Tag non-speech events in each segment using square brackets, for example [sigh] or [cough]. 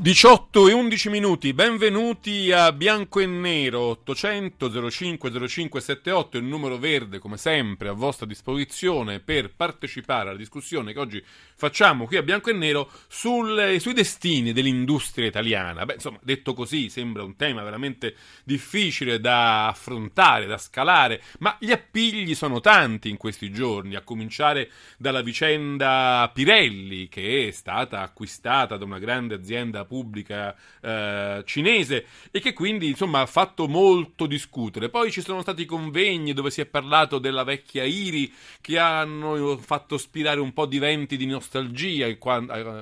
18 e 11 minuti, benvenuti a Bianco e Nero 800 05 05 78, il numero verde come sempre a vostra disposizione per partecipare alla discussione che oggi facciamo qui a Bianco e Nero sul, sui destini dell'industria italiana. Beh, insomma, detto così sembra un tema veramente difficile da affrontare, da scalare, ma gli appigli sono tanti in questi giorni, a cominciare dalla vicenda Pirelli che è stata acquistata da una grande azienda pubblica eh, cinese e che quindi insomma ha fatto molto discutere. Poi ci sono stati convegni dove si è parlato della vecchia IRI che hanno fatto spirare un po' di venti di nostalgia eh,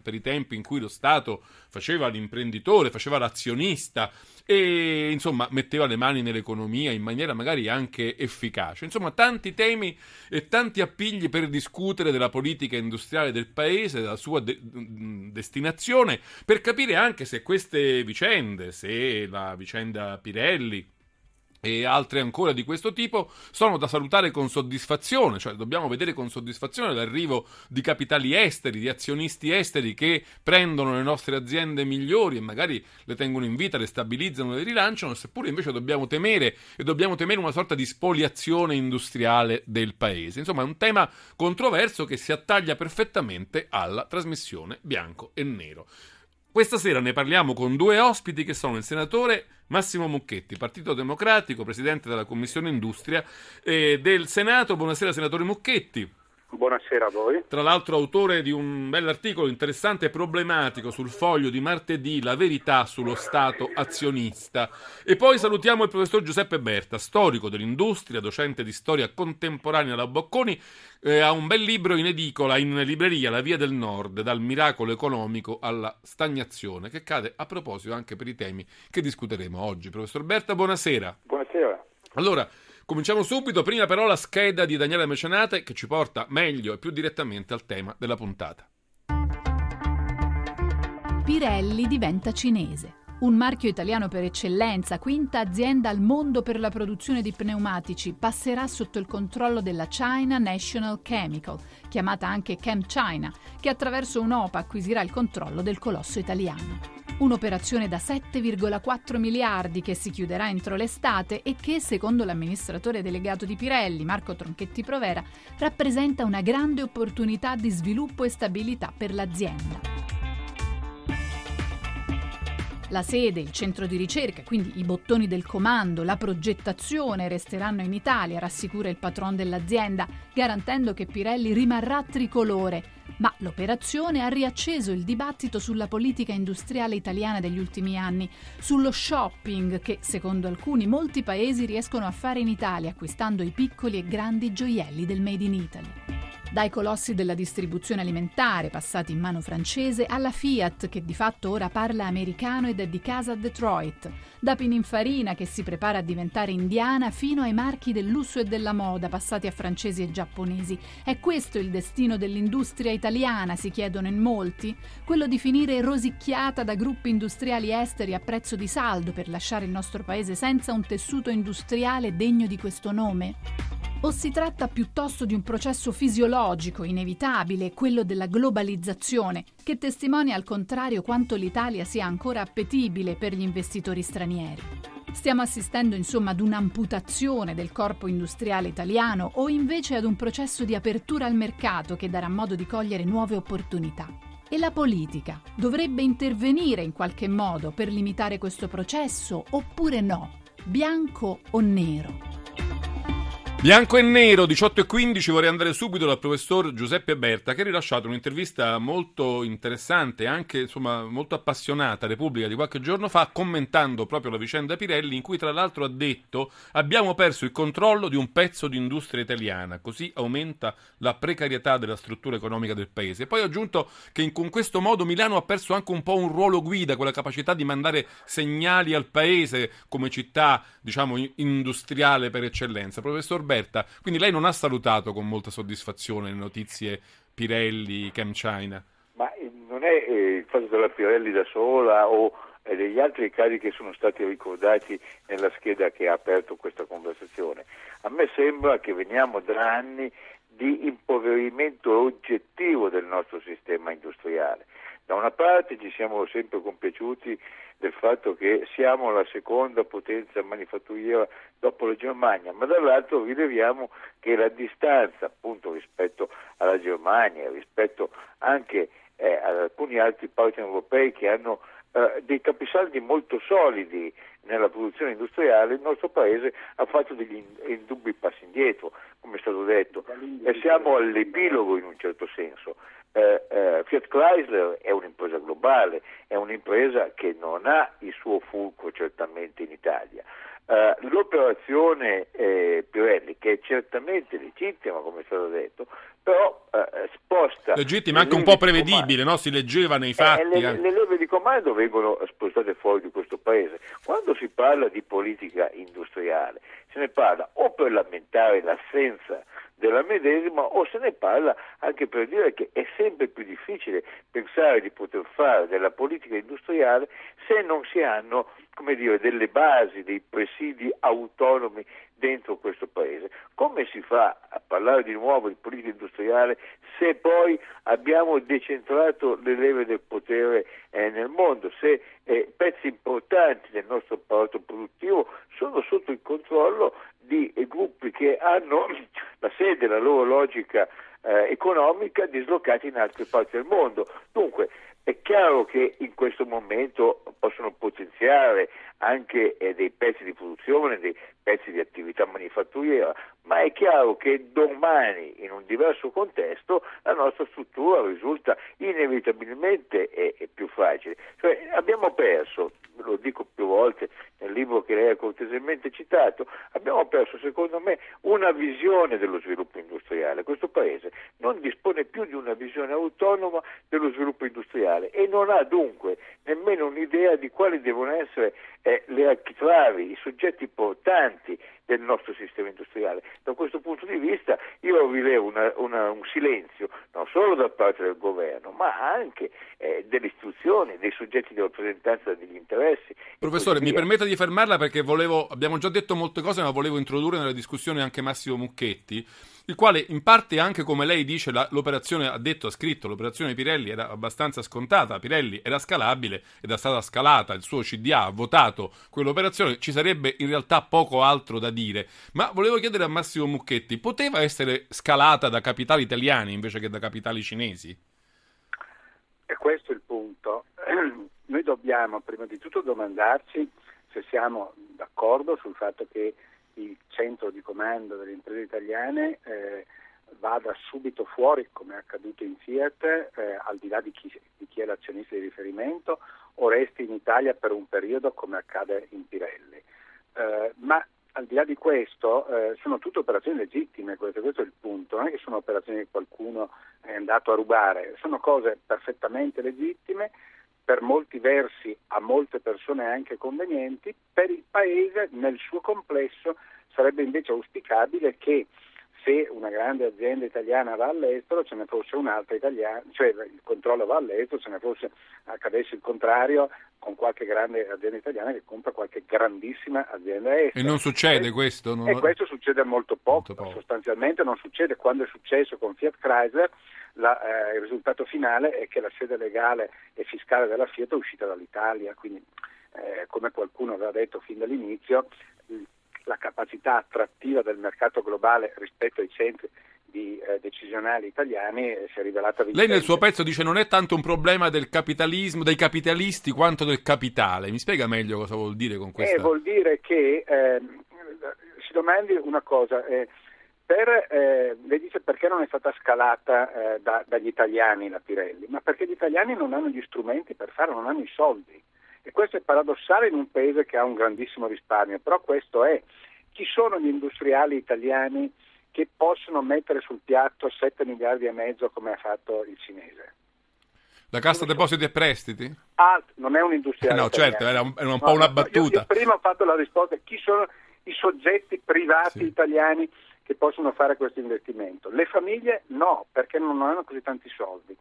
per i tempi in cui lo Stato faceva l'imprenditore, faceva l'azionista e insomma metteva le mani nell'economia in maniera magari anche efficace. Insomma, tanti temi e tanti appigli per discutere della politica industriale del paese, della sua de- destinazione, per capire anche se queste vicende, se la vicenda Pirelli, e altre ancora di questo tipo sono da salutare con soddisfazione, cioè dobbiamo vedere con soddisfazione l'arrivo di capitali esteri, di azionisti esteri che prendono le nostre aziende migliori e magari le tengono in vita, le stabilizzano, le rilanciano, seppure invece dobbiamo temere e dobbiamo temere una sorta di spoliazione industriale del paese. Insomma, è un tema controverso che si attaglia perfettamente alla trasmissione bianco e nero. Questa sera ne parliamo con due ospiti che sono il senatore Massimo Mucchetti, Partito Democratico, presidente della Commissione Industria eh, del Senato. Buonasera senatore Mucchetti. Buonasera a voi. Tra l'altro autore di un bell'articolo interessante e problematico sul foglio di martedì, La verità sullo Stato azionista. E poi salutiamo il professor Giuseppe Berta, storico dell'industria, docente di storia contemporanea alla Bocconi, eh, ha un bel libro in edicola, in libreria, La Via del Nord, dal miracolo economico alla stagnazione, che cade a proposito anche per i temi che discuteremo oggi. Professor Berta, buonasera. Buonasera. Allora, Cominciamo subito, prima però la scheda di Daniele Mecenate che ci porta meglio e più direttamente al tema della puntata. Pirelli diventa cinese. Un marchio italiano per eccellenza, quinta azienda al mondo per la produzione di pneumatici, passerà sotto il controllo della China National Chemical, chiamata anche ChemChina, che attraverso un'OPA acquisirà il controllo del colosso italiano. Un'operazione da 7,4 miliardi che si chiuderà entro l'estate e che, secondo l'amministratore delegato di Pirelli, Marco Tronchetti Provera, rappresenta una grande opportunità di sviluppo e stabilità per l'azienda. La sede, il centro di ricerca, quindi i bottoni del comando, la progettazione resteranno in Italia, rassicura il patron dell'azienda, garantendo che Pirelli rimarrà tricolore ma l'operazione ha riacceso il dibattito sulla politica industriale italiana degli ultimi anni, sullo shopping che, secondo alcuni, molti paesi riescono a fare in Italia acquistando i piccoli e grandi gioielli del Made in Italy. Dai colossi della distribuzione alimentare passati in mano francese alla Fiat che di fatto ora parla americano ed è di casa a Detroit, da Pininfarina che si prepara a diventare indiana fino ai marchi del lusso e della moda passati a francesi e giapponesi. È questo il destino dell'industria italiana, si chiedono in molti? Quello di finire rosicchiata da gruppi industriali esteri a prezzo di saldo per lasciare il nostro paese senza un tessuto industriale degno di questo nome? O si tratta piuttosto di un processo fisiologico, inevitabile, quello della globalizzazione, che testimonia al contrario quanto l'Italia sia ancora appetibile per gli investitori stranieri? Stiamo assistendo insomma ad un'amputazione del corpo industriale italiano o invece ad un processo di apertura al mercato che darà modo di cogliere nuove opportunità? E la politica dovrebbe intervenire in qualche modo per limitare questo processo oppure no? Bianco o nero? Bianco e nero, 18 e 15, vorrei andare subito dal professor Giuseppe Berta che ha rilasciato un'intervista molto interessante, anche insomma molto appassionata, Repubblica di qualche giorno fa, commentando proprio la vicenda Pirelli, in cui tra l'altro ha detto abbiamo perso il controllo di un pezzo di industria italiana, così aumenta la precarietà della struttura economica del paese. Poi ha aggiunto che in, con questo modo Milano ha perso anche un po' un ruolo guida, quella capacità di mandare segnali al paese come città, diciamo, industriale per eccellenza. Professor Roberta. Quindi lei non ha salutato con molta soddisfazione le notizie Pirelli, ChemChina. Ma eh, non è eh, il fatto della Pirelli da sola o e degli altri casi che sono stati ricordati nella scheda che ha aperto questa conversazione. A me sembra che veniamo da anni di impoverimento oggettivo del nostro sistema industriale. Da una parte ci siamo sempre compiaciuti del fatto che siamo la seconda potenza manifatturiera dopo la Germania, ma dall'altro rileviamo che la distanza appunto rispetto alla Germania, rispetto anche eh, ad alcuni altri partner europei che hanno eh, dei capisaldi molto solidi nella produzione industriale, il nostro paese ha fatto degli indubbi passi indietro, come è stato detto, e siamo all'epilogo in un certo senso. Eh, eh, Fiat Chrysler è un'impresa globale, è un'impresa che non ha il suo fulcro certamente in Italia. Uh, l'operazione eh, Pirelli, che è certamente legittima, come è stato detto, però uh, sposta... Legittima, anche un po' prevedibile, no? si leggeva nei fatti. Eh, le, le, leve di comando vengono spostate fuori di questo paese. Quando si parla di politica industriale, se ne parla o per lamentare l'assenza della medesima o se ne parla anche per dire che è sempre più difficile pensare di poter fare della politica industriale se non si hanno dire, delle basi, dei presidi autonomi dentro questo paese. Come si fa a parlare di nuovo di politica industriale se poi abbiamo decentrato le leve del potere eh, nel mondo, se eh, pezzi importanti del nostro apparato produttivo sono sotto il controllo di eh, gruppi che hanno la sede, la loro logica eh, economica dislocati in altre parti del mondo. Dunque è chiaro che in questo momento possono potenziare anche eh, dei pezzi di produzione, dei pezzi di attività manifatturiera, ma è chiaro che domani in un diverso contesto la nostra struttura risulta inevitabilmente eh, più fragile. Cioè, abbiamo perso, lo dico più volte nel libro che lei ha cortesemente citato, abbiamo perso secondo me una visione dello sviluppo industriale. Questo Paese non dispone più di una visione autonoma dello sviluppo industriale e non ha dunque nemmeno un'idea di quali devono essere eh, le architravi, i soggetti portanti del nostro sistema industriale. Da questo punto di vista io rilevo una, una, un silenzio non solo da parte del governo, ma anche eh, delle istituzioni, dei soggetti di rappresentanza degli interessi. Professore, mi permetta di fermarla perché volevo, abbiamo già detto molte cose, ma volevo introdurre nella discussione anche Massimo Mucchetti il quale in parte anche come lei dice la, l'operazione ha detto, ha scritto, l'operazione Pirelli era abbastanza scontata, Pirelli era scalabile ed è stata scalata, il suo CDA ha votato quell'operazione, ci sarebbe in realtà poco altro da dire, ma volevo chiedere a Massimo Mucchetti, poteva essere scalata da capitali italiani invece che da capitali cinesi? E questo è il punto. [clears throat] Noi dobbiamo prima di tutto domandarci se siamo d'accordo sul fatto che il centro di comando delle imprese italiane eh, vada subito fuori, come è accaduto in Fiat, eh, al di là di chi, di chi, è l'azionista di riferimento, o resti in Italia per un periodo, come accade in Pirelli. Eh, ma al di là di questo, eh, sono tutte operazioni legittime, questo, questo, è il punto, non è che sono operazioni che qualcuno è andato a rubare, sono cose perfettamente legittime, per molti versi a molte persone anche convenienti, per il Paese nel suo complesso sarebbe invece auspicabile che se una grande azienda italiana va all'estero ce ne fosse un'altra italiana, cioè il controllo va all'estero, ce ne fosse accadesse il contrario con qualche grande azienda italiana che compra qualche grandissima azienda estera. E non succede e, questo? Non... E questo succede molto poco. molto poco, sostanzialmente non succede. Quando è successo con Fiat Chrysler la, eh, il risultato finale è che la sede legale e fiscale della Fiat è uscita dall'Italia, quindi eh, come qualcuno aveva detto fin dall'inizio, la capacità attrattiva del mercato globale rispetto ai centri di, eh, decisionali italiani eh, si è rivelata vincente. Lei nel suo pezzo dice non è tanto un problema del capitalismo, dei capitalisti quanto del capitale. Mi spiega meglio cosa vuol dire con questo? Eh, vuol dire che ehm, si domandi una cosa. Eh, per, eh, lei dice perché non è stata scalata eh, da, dagli italiani la Pirelli, ma perché gli italiani non hanno gli strumenti per farlo, non hanno i soldi. E questo è paradossale in un paese che ha un grandissimo risparmio, però questo è. Chi sono gli industriali italiani che possono mettere sul piatto 7 miliardi e mezzo come ha fatto il cinese? La Cassa Depositi e Prestiti? Ah, non è un industriale. no, italiano. certo, era un, era un po' una battuta. Io, io prima ho fatto la risposta, chi sono i soggetti privati sì. italiani che possono fare questo investimento. Le famiglie no, perché non hanno così tanti soldi.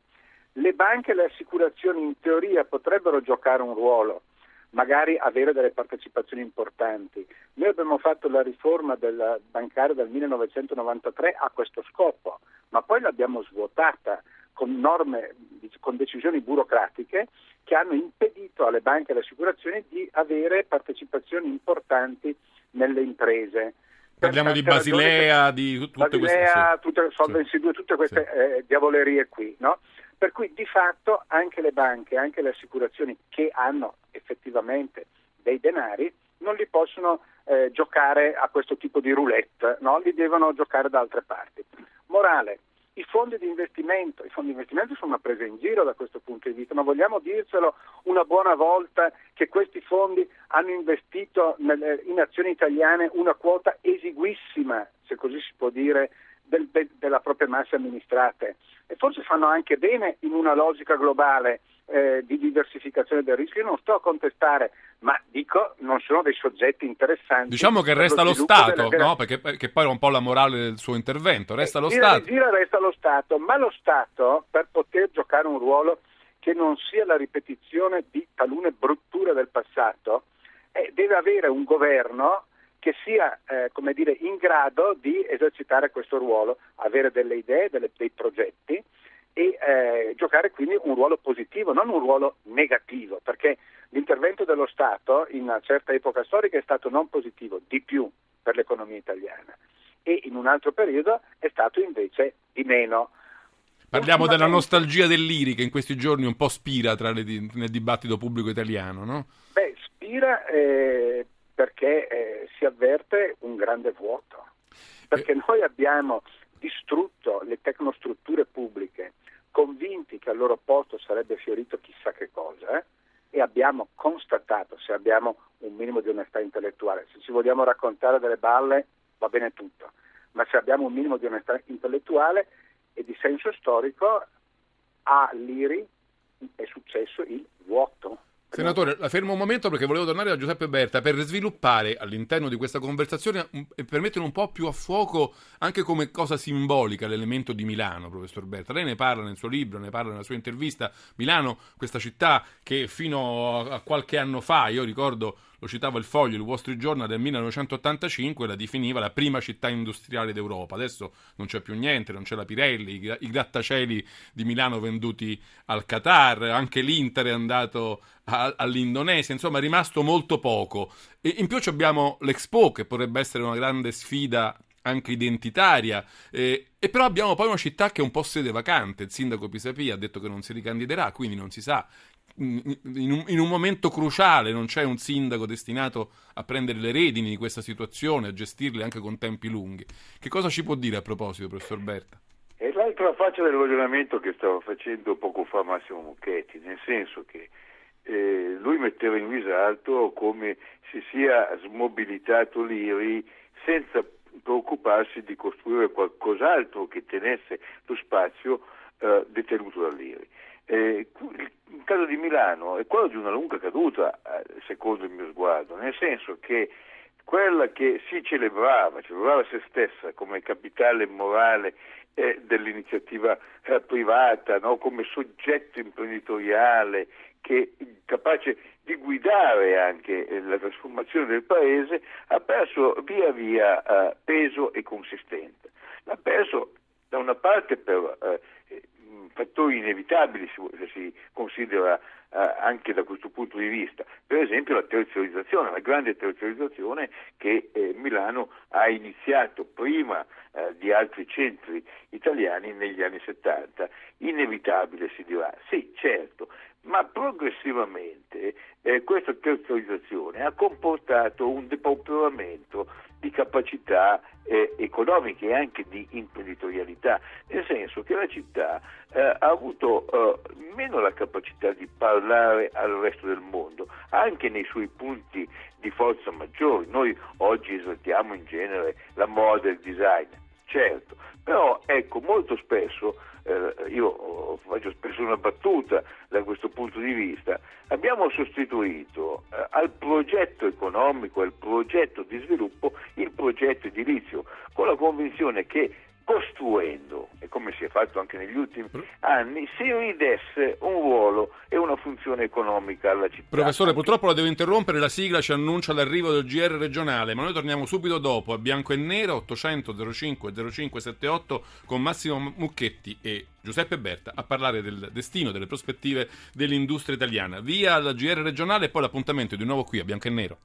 Le banche e le assicurazioni in teoria potrebbero giocare un ruolo, magari avere delle partecipazioni importanti. Noi abbiamo fatto la riforma del bancario dal 1993 a questo scopo, ma poi l'abbiamo svuotata con norme, con decisioni burocratiche che hanno impedito alle banche e alle assicurazioni di avere partecipazioni importanti nelle imprese. Parliamo di Basilea, di tutte Basilea, queste... tutte, Solvency sì. 2, tutte queste sì. eh, diavolerie qui, no? Per cui di fatto anche le banche, anche le assicurazioni che hanno effettivamente dei denari non li possono eh, giocare a questo tipo di roulette, no? li devono giocare da altre parti. Morale, i fondi di investimento, i fondi di investimento sono una presa in giro da questo punto di vista, ma vogliamo dircelo una buona volta che questi fondi hanno investito nelle, in azioni italiane una quota esiguissima, se così si può dire, del, de, della propria massa amministrate e forse fanno anche bene in una logica globale eh, di diversificazione del rischio. Io non sto a contestare, ma dico non sono dei soggetti interessanti. Diciamo che resta lo Stato, delle... no? perché, perché, poi è un po' la morale del suo intervento, resta eh, lo dire, Stato. Dire resta lo Stato, ma lo Stato per poter giocare un ruolo che non sia la ripetizione di talune brutture del passato, eh, deve avere un governo che sia eh, come dire, in grado di esercitare questo ruolo, avere delle idee, delle, dei progetti e eh, giocare quindi un ruolo positivo, non un ruolo negativo, perché l'intervento dello Stato in una certa epoca storica è stato non positivo, di più per l'economia italiana e in un altro periodo è stato invece di meno. Parliamo della nostalgia dell'IRI che in questi giorni un po' spira le, nel dibattito pubblico italiano, no? Beh, spira eh, perché eh, si avverte un grande vuoto, perché eh. noi abbiamo distrutto le tecnostrutture pubbliche, convinti che al loro posto sarebbe fiorito chissà che cosa, eh? e abbiamo constatato, se abbiamo un minimo di onestà intellettuale, se ci vogliamo raccontare delle balle va bene tutto, ma se abbiamo un minimo di onestà intellettuale e di senso storico, a Liri è successo il vuoto. Senatore, la fermo un momento perché volevo tornare a Giuseppe Berta per sviluppare all'interno di questa conversazione e per mettere un po' più a fuoco anche come cosa simbolica l'elemento di Milano, professor Berta. Lei ne parla nel suo libro, ne parla nella sua intervista. Milano, questa città che fino a qualche anno fa, io ricordo lo citava il Foglio, il Wall Street Journal del 1985, la definiva la prima città industriale d'Europa. Adesso non c'è più niente, non c'è la Pirelli, i, grattacieli di Milano venduti al Qatar, anche l'Inter è andato all'Indonesia, insomma è rimasto molto poco. E in più abbiamo l'Expo che potrebbe essere una grande sfida anche identitaria. Eh, e però abbiamo poi una città che è un po' sede vacante. Il sindaco Pisapia ha detto che non si ricandiderà, quindi non si sa in un, in un, momento cruciale non c'è un sindaco destinato a prendere le redini di questa situazione, a gestirle anche con tempi lunghi. Che cosa ci può dire a proposito, professor Berta? È l'altra faccia del ragionamento che stava facendo poco fa Massimo Mucchetti, nel senso che eh, lui metteva in risalto come si sia smobilitato l'IRI senza preoccuparsi di costruire qualcos'altro che tenesse lo spazio eh, detenuto dall'IRI. Eh, caso di Milano è quello di una lunga caduta, eh, secondo il mio sguardo, nel senso che quella che si celebrava, celebrava se stessa come capitale morale eh, dell'iniziativa eh, privata, no? come soggetto imprenditoriale che capace di guidare anche eh, la trasformazione del paese, ha perso via via eh, peso e consistenza. L'ha perso da una parte per fattori inevitabili se si considera eh, anche da questo punto di vista. Per esempio la terziarizzazione, la grande terziarizzazione che eh, Milano ha iniziato prima eh, di altri centri italiani negli anni 70. Inevitabile si dirà, sì certo, ma progressivamente eh, questa terziarizzazione ha comportato un depauperamento di capacità eh, economiche e anche di imprenditorialità, nel senso che la città eh, ha avuto eh, meno la capacità di parlare al resto del mondo, anche nei suoi punti di forza maggiori. Noi oggi esaltiamo in genere la moda e il design, certo, però ecco molto spesso eh, io faccio spesso una battuta da questo punto di vista, abbiamo sostituito eh, al progetto economico, al progetto di sviluppo, il progetto edilizio, con la convinzione che costruendo, e come si è fatto anche negli ultimi anni, si ridesse un ruolo e una funzione economica alla città. Professore, purtroppo la devo interrompere, la sigla ci annuncia l'arrivo del GR regionale, ma noi torniamo subito dopo a Bianco e Nero, 800 05 0578 con Massimo Mucchetti e Giuseppe Berta a parlare del destino, delle prospettive dell'industria italiana. Via al GR regionale e poi l'appuntamento di nuovo qui a Bianco e Nero.